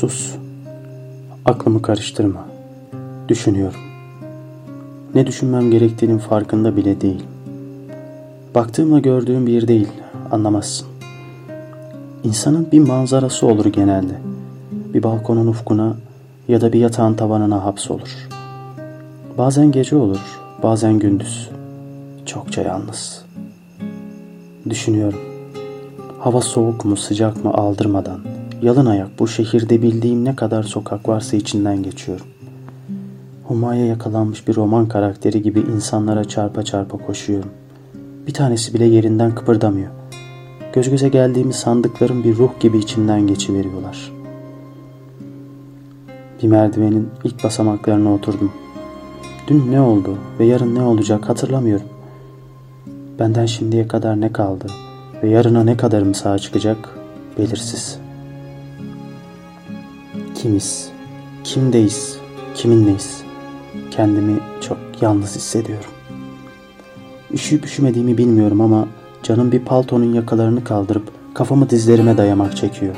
Sus. Aklımı karıştırma. Düşünüyorum. Ne düşünmem gerektiğinin farkında bile değil. Baktığımda gördüğüm bir değil, anlamazsın. İnsanın bir manzarası olur genelde. Bir balkonun ufkuna ya da bir yatağın tavanına hapsolur. Bazen gece olur, bazen gündüz. Çokça yalnız. Düşünüyorum. Hava soğuk mu sıcak mı aldırmadan yalın ayak bu şehirde bildiğim ne kadar sokak varsa içinden geçiyorum. Humaya yakalanmış bir roman karakteri gibi insanlara çarpa çarpa koşuyorum. Bir tanesi bile yerinden kıpırdamıyor. Göz göze geldiğimiz sandıkların bir ruh gibi içimden geçiveriyorlar. Bir merdivenin ilk basamaklarına oturdum. Dün ne oldu ve yarın ne olacak hatırlamıyorum. Benden şimdiye kadar ne kaldı ve yarına ne kadarım sağ çıkacak belirsiz. Kimiz, kimdeyiz, kiminleyiz? Kendimi çok yalnız hissediyorum. Üşüyüp üşümediğimi bilmiyorum ama canım bir paltonun yakalarını kaldırıp kafamı dizlerime dayamak çekiyor.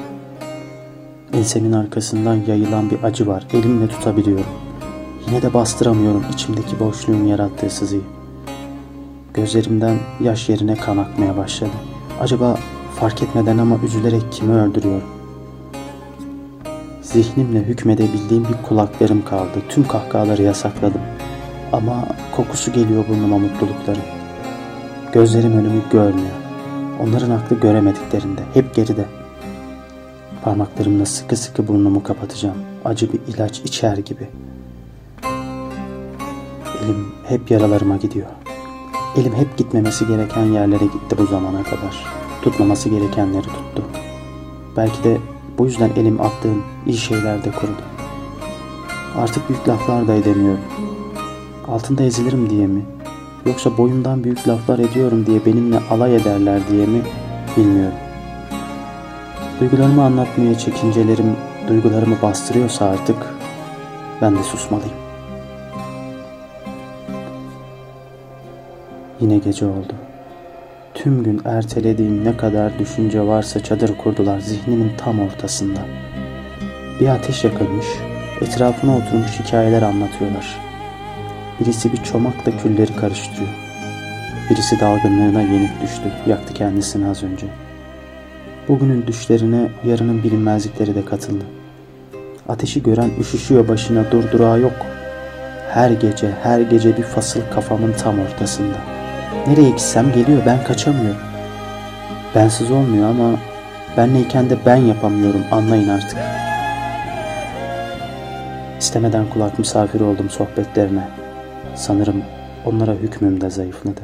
Ensemin arkasından yayılan bir acı var. Elimle tutabiliyorum. Yine de bastıramıyorum içimdeki boşluğun yarattığı sızıyı. Gözlerimden yaş yerine kan akmaya başladı. Acaba fark etmeden ama üzülerek kimi öldürüyorum? Zihnimle hükmedebildiğim bir kulaklarım kaldı. Tüm kahkahaları yasakladım. Ama kokusu geliyor burnuma mutlulukların. Gözlerim önümü görmüyor. Onların aklı göremediklerinde, hep geride. Parmaklarımla sıkı sıkı burnumu kapatacağım. Acı bir ilaç içer gibi. Elim hep yaralarıma gidiyor. Elim hep gitmemesi gereken yerlere gitti bu zamana kadar. Tutmaması gerekenleri tuttu. Belki de bu yüzden elim attığım iyi şeylerde kurudu. Artık büyük laflar da edemiyorum. Altında ezilirim diye mi? Yoksa boyumdan büyük laflar ediyorum diye benimle alay ederler diye mi? Bilmiyorum. Duygularımı anlatmaya çekincelerim duygularımı bastırıyorsa artık ben de susmalıyım. Yine gece oldu. Tüm gün ertelediğim ne kadar düşünce varsa çadır kurdular zihnimin tam ortasında. Bir ateş yakılmış, etrafına oturmuş hikayeler anlatıyorlar. Birisi bir çomakla külleri karıştırıyor. Birisi dalgınlığına yenik düştü, yaktı kendisini az önce. Bugünün düşlerine yarının bilinmezlikleri de katıldı. Ateşi gören üşüşüyor başına durdurağı yok. Her gece, her gece bir fasıl kafamın tam ortasında. Nereye gitsem geliyor, ben kaçamıyorum. Bensiz olmuyor ama benleyken de ben yapamıyorum, anlayın artık. İstemeden kulak misafiri oldum sohbetlerine. Sanırım onlara hükmüm de zayıfladı.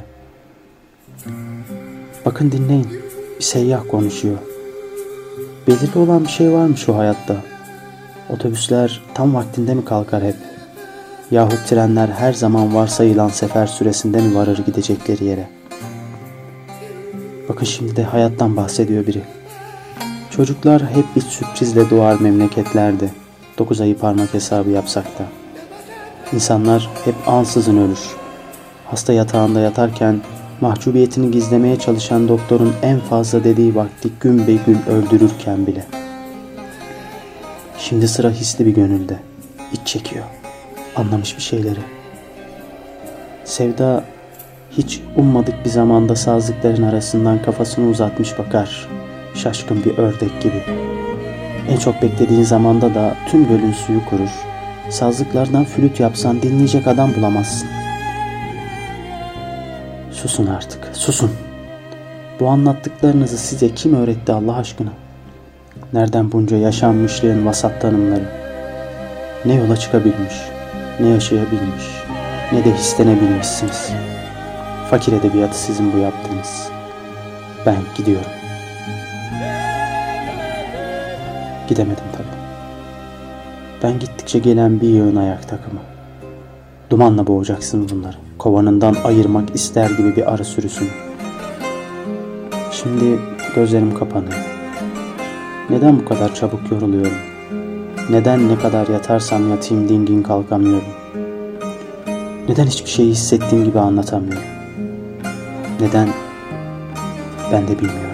Bakın dinleyin, bir seyyah konuşuyor. Belirli olan bir şey var mı şu hayatta? Otobüsler tam vaktinde mi kalkar hep? Yahut trenler her zaman varsayılan sefer süresinde mi varır gidecekleri yere? Bakın şimdi de hayattan bahsediyor biri. Çocuklar hep bir sürprizle doğar memleketlerde. Dokuz ayı parmak hesabı yapsak da. İnsanlar hep ansızın ölür. Hasta yatağında yatarken mahcubiyetini gizlemeye çalışan doktorun en fazla dediği vakti gün be gün öldürürken bile. Şimdi sıra hisli bir gönülde. İç çekiyor. Anlamış bir şeyleri. Sevda hiç ummadık bir zamanda sazlıkların arasından kafasını uzatmış bakar. Şaşkın bir ördek gibi. En çok beklediğin zamanda da tüm gölün suyu kurur. Sazlıklardan flüt yapsan dinleyecek adam bulamazsın. Susun artık, susun. Bu anlattıklarınızı size kim öğretti Allah aşkına? Nereden bunca yaşanmışlığın vasat tanımları? Ne yola çıkabilmiş, ne yaşayabilmiş, ne de hislenebilmişsiniz. Fakir edebiyatı sizin bu yaptığınız. Ben gidiyorum. Gidemedim tabii. Ben gittikçe gelen bir yığın ayak takımı. Dumanla boğacaksın bunları. Kovanından ayırmak ister gibi bir arı sürüsünü. Şimdi gözlerim kapanıyor. Neden bu kadar çabuk yoruluyorum? Neden ne kadar yatarsam yatayım dingin kalkamıyorum? Neden hiçbir şeyi hissettiğim gibi anlatamıyorum? Neden? Ben de bilmiyorum.